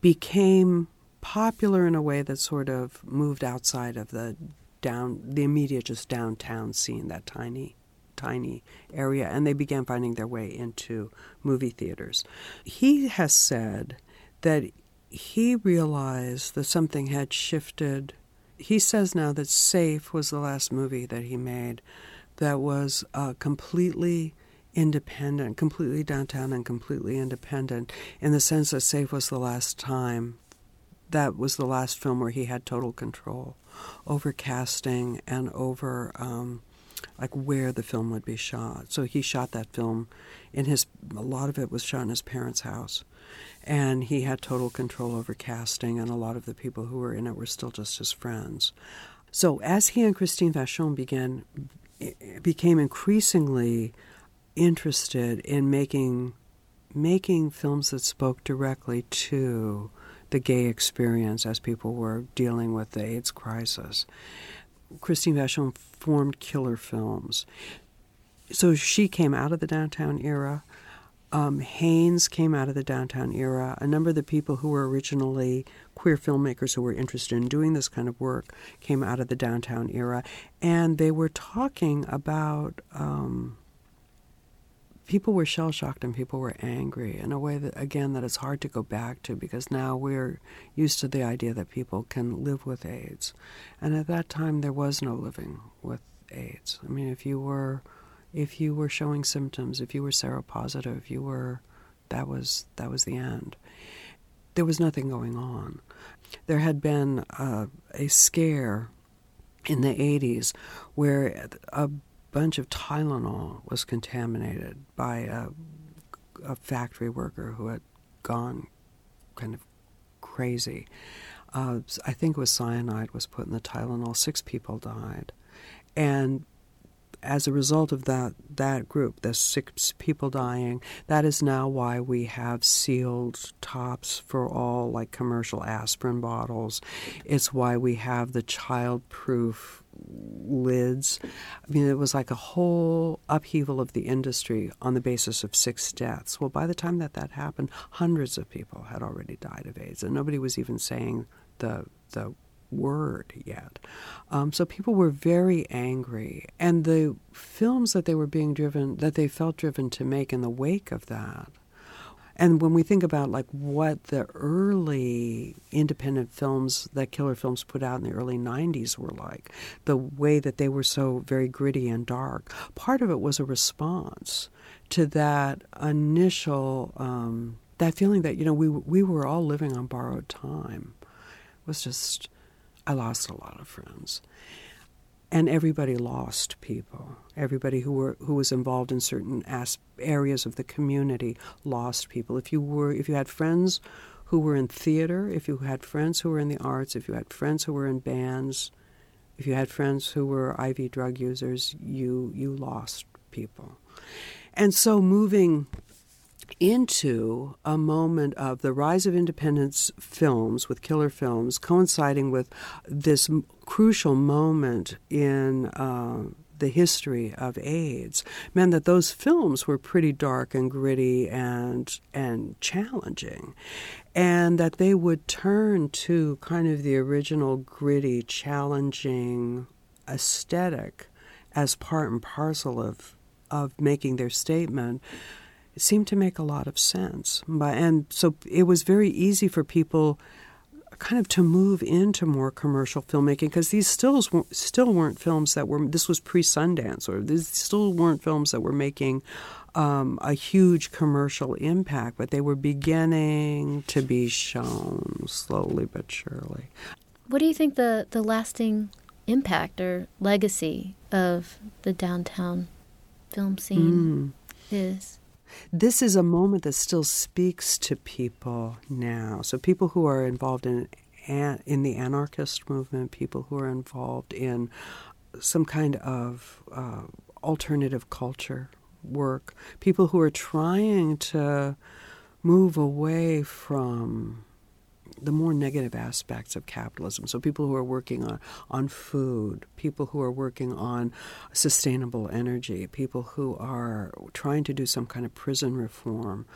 became popular in a way that sort of moved outside of the down the immediate just downtown scene, that tiny tiny area, and they began finding their way into movie theaters. He has said that he realized that something had shifted. He says now that Safe was the last movie that he made that was uh, completely independent, completely downtown and completely independent, in the sense that Safe was the last time. That was the last film where he had total control over casting and over um, like where the film would be shot. So he shot that film in his a lot of it was shot in his parents' house. And he had total control over casting and a lot of the people who were in it were still just his friends. So as he and Christine Vachon began became increasingly interested in making making films that spoke directly to the gay experience as people were dealing with the AIDS crisis. Christine Vachon formed Killer Films. So she came out of the downtown era. Um, Haynes came out of the downtown era. A number of the people who were originally queer filmmakers who were interested in doing this kind of work came out of the downtown era. And they were talking about um, people were shell shocked and people were angry in a way that, again, that it's hard to go back to because now we're used to the idea that people can live with AIDS. And at that time, there was no living with AIDS. I mean, if you were, if you were showing symptoms, if you were seropositive, you were, that was that was the end. There was nothing going on. There had been a, a scare in the 80s where a bunch of Tylenol was contaminated by a, a factory worker who had gone kind of crazy. Uh, I think it was cyanide was put in the Tylenol. Six people died, and as a result of that that group, the six people dying, that is now why we have sealed tops for all like commercial aspirin bottles. It's why we have the child-proof lids. I mean, it was like a whole upheaval of the industry on the basis of six deaths. Well, by the time that that happened, hundreds of people had already died of AIDS, and nobody was even saying the the word yet. Um, so people were very angry, and the films that they were being driven, that they felt driven to make in the wake of that, and when we think about like what the early independent films that Killer Films put out in the early 90s were like, the way that they were so very gritty and dark, part of it was a response to that initial um, that feeling that you know we we were all living on borrowed time. It was just I lost a lot of friends and everybody lost people. Everybody who were who was involved in certain as- areas of the community lost people. If you were if you had friends who were in theater, if you had friends who were in the arts, if you had friends who were in bands, if you had friends who were IV drug users, you you lost people. And so moving into a moment of the rise of independence films with killer films coinciding with this crucial moment in uh, the history of AIDS meant that those films were pretty dark and gritty and and challenging, and that they would turn to kind of the original gritty, challenging aesthetic as part and parcel of of making their statement it seemed to make a lot of sense. And so it was very easy for people kind of to move into more commercial filmmaking because these stills still weren't films that were this was pre Sundance or these still weren't films that were making um, a huge commercial impact, but they were beginning to be shown slowly but surely. What do you think the the lasting impact or legacy of the downtown film scene mm. is? This is a moment that still speaks to people now. So people who are involved in in the anarchist movement, people who are involved in some kind of uh, alternative culture work, people who are trying to move away from the more negative aspects of capitalism. So people who are working on, on food, people who are working on sustainable energy, people who are trying to do some kind of prison reform,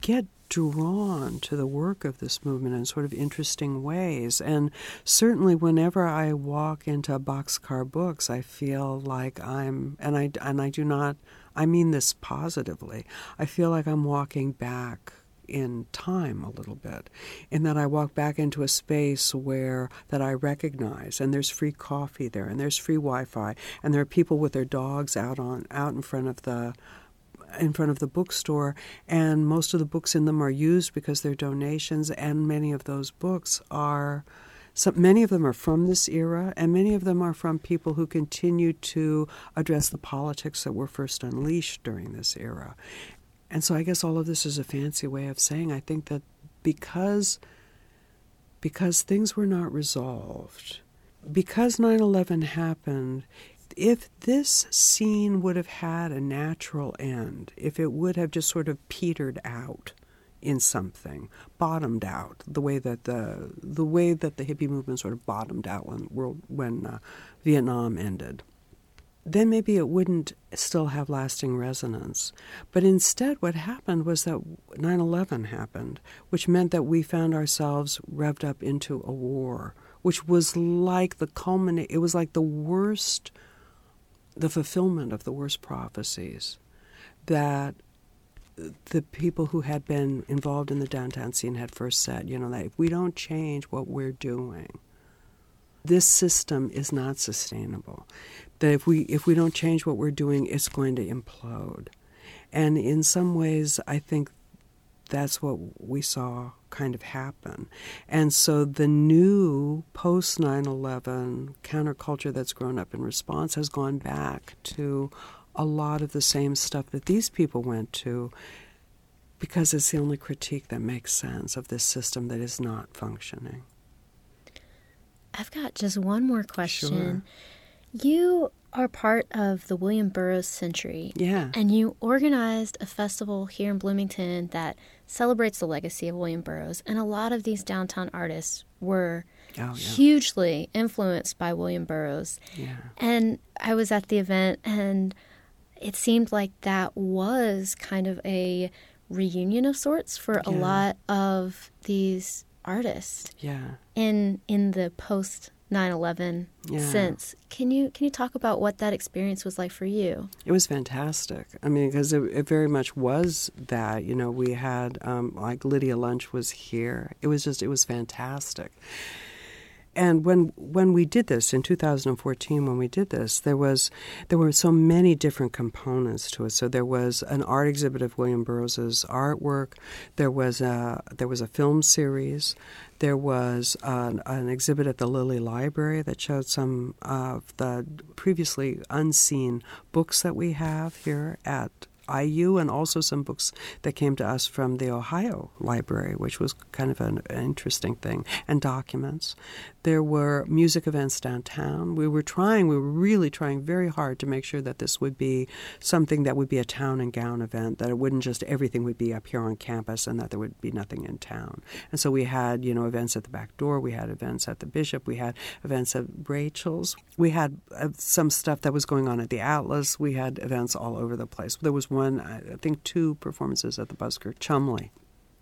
get drawn to the work of this movement in sort of interesting ways. And certainly, whenever I walk into Boxcar Books, I feel like I'm, and I and I do not, I mean this positively. I feel like I'm walking back in time a little bit, in that I walk back into a space where that I recognize, and there's free coffee there, and there's free Wi-Fi, and there are people with their dogs out on out in front of the in front of the bookstore, and most of the books in them are used because they're donations, and many of those books are. So many of them are from this era, and many of them are from people who continue to address the politics that were first unleashed during this era. And so I guess all of this is a fancy way of saying I think that because because things were not resolved, because 9/11 happened, if this scene would have had a natural end, if it would have just sort of petered out in something, bottomed out, the way that the the way that the hippie movement sort of bottomed out when when uh, Vietnam ended then maybe it wouldn't still have lasting resonance. But instead, what happened was that 9 11 happened, which meant that we found ourselves revved up into a war, which was like the culminate, it was like the worst, the fulfillment of the worst prophecies that the people who had been involved in the downtown scene had first said, you know, that if we don't change what we're doing, this system is not sustainable that if we if we don't change what we're doing, it's going to implode. And in some ways, I think that's what we saw kind of happen. And so the new post 9 11 counterculture that's grown up in response has gone back to a lot of the same stuff that these people went to because it's the only critique that makes sense of this system that is not functioning. I've got just one more question. Sure. You are part of the William Burroughs Century. Yeah. And you organized a festival here in Bloomington that celebrates the legacy of William Burroughs. And a lot of these downtown artists were oh, yeah. hugely influenced by William Burroughs. Yeah. And I was at the event, and it seemed like that was kind of a reunion of sorts for yeah. a lot of these artists. Yeah. In in the post 9/11 yeah. since. Can you can you talk about what that experience was like for you? It was fantastic. I mean, because it, it, very much was that. You know, we had um, like Lydia Lunch was here. It was just it was fantastic. And when when we did this in 2014, when we did this, there was there were so many different components to it. So there was an art exhibit of William Burroughs's artwork. There was a there was a film series. There was an, an exhibit at the Lilly Library that showed some of the previously unseen books that we have here at IU and also some books that came to us from the Ohio Library, which was kind of an, interesting thing, and documents. There were music events downtown. We were trying, we were really trying very hard to make sure that this would be something that would be a town and gown event, that it wouldn't just everything would be up here on campus and that there would be nothing in town. And so we had, you know, events at the back door, we had events at the Bishop, we had events at Rachel's, we had uh, some stuff that was going on at the Atlas, we had events all over the place. There was I think, two performances at the Buskirk-Chumley.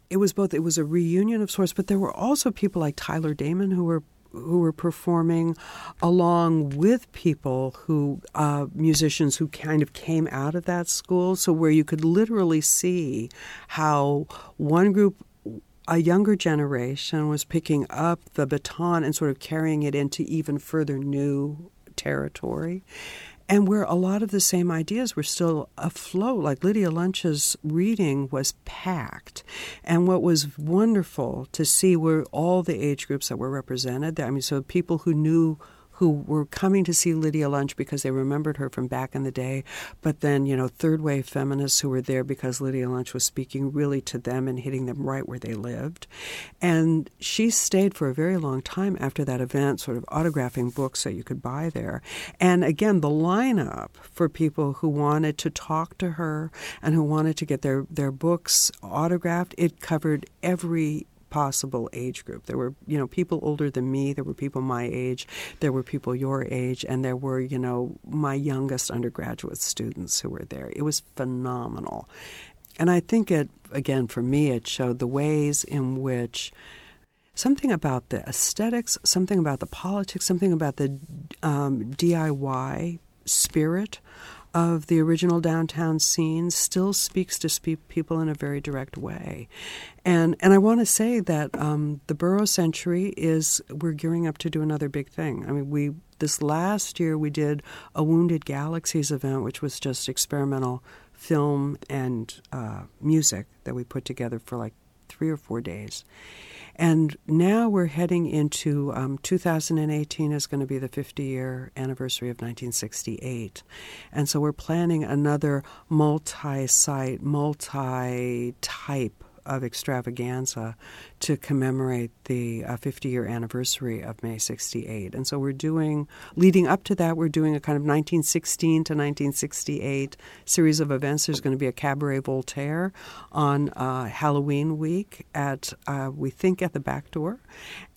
It was both. It was a reunion of sorts, but there were also people like Tyler Damon who were who were performing along with people who uh, musicians who kind of came out of that school so where you could literally see how one group a younger generation was picking up the baton and sort of carrying it into even further new territory and where a lot of the same ideas were still afloat. Like Lydia Lunch's reading was packed. And what was wonderful to see were all the age groups that were represented. I mean, so people who knew who were coming to see Lydia Lunch because they remembered her from back in the day, but then, you know, third wave feminists who were there because Lydia Lunch was speaking really to them and hitting them right where they lived. And she stayed for a very long time after that event, sort of autographing books that you could buy there. And again, the lineup for people who wanted to talk to her and who wanted to get their, their books autographed, it covered every possible age group. There were, you know, people older than me, there were people my age, there were people your age, and there were, you know, my youngest undergraduate students who were there. It was phenomenal. And I think it, again, for me, it showed the ways in which something about the aesthetics, something about the politics, something about the um, DIY spirit of the original downtown scene still speaks to speak people in a very direct way. And and I want to say that um, the Burroughs Century is we're gearing up to do another big thing. I mean, we this last year we did a Wounded Galaxies event, which was just experimental film and uh, music that we put together for like three or four days. And now we're heading into um, 2018 is going to be the 50 year anniversary of 1968. And so we're planning another multi site, multi type of extravaganza to commemorate the uh, 50 year anniversary of May 68. And so we're doing, leading up to that, we're doing a kind of 1916 to 1968 series of events. There's going to be a Cabaret Voltaire on uh, Halloween week at, uh, we think, at the back door.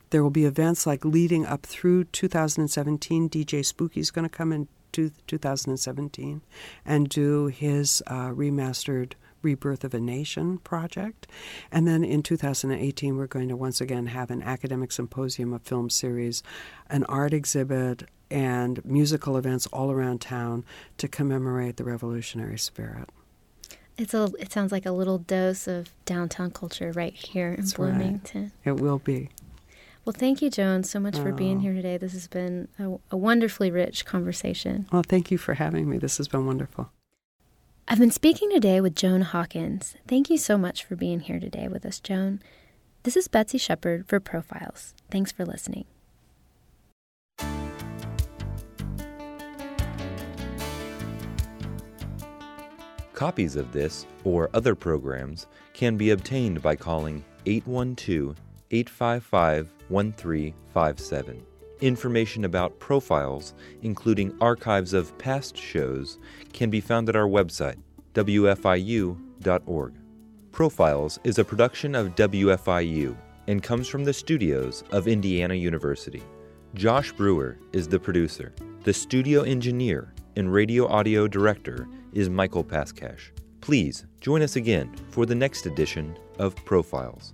There will be events like leading up through 2017. DJ Spooky is going to come in 2017 and do his uh, remastered Rebirth of a Nation project. And then in 2018, we're going to once again have an academic symposium, a film series, an art exhibit, and musical events all around town to commemorate the revolutionary spirit. It's a. It sounds like a little dose of downtown culture right here in That's Bloomington. Right. It will be. Well, thank you, Joan, so much oh. for being oh. here today. This has been a, a wonderfully rich conversation. Well, thank you for having me. This has been wonderful. I've been speaking today with Joan Hawkins. Thank you so much for being here today with us, Joan. This is Betsy Shepard for Profiles. Thanks for listening. Copies of this or other programs can be obtained by calling 812 855 1357. Information about profiles, including archives of past shows, can be found at our website, wfiu.org. Profiles is a production of WFIU and comes from the studios of Indiana University. Josh Brewer is the producer. The studio engineer and radio audio director is Michael Paskash. Please join us again for the next edition of Profiles.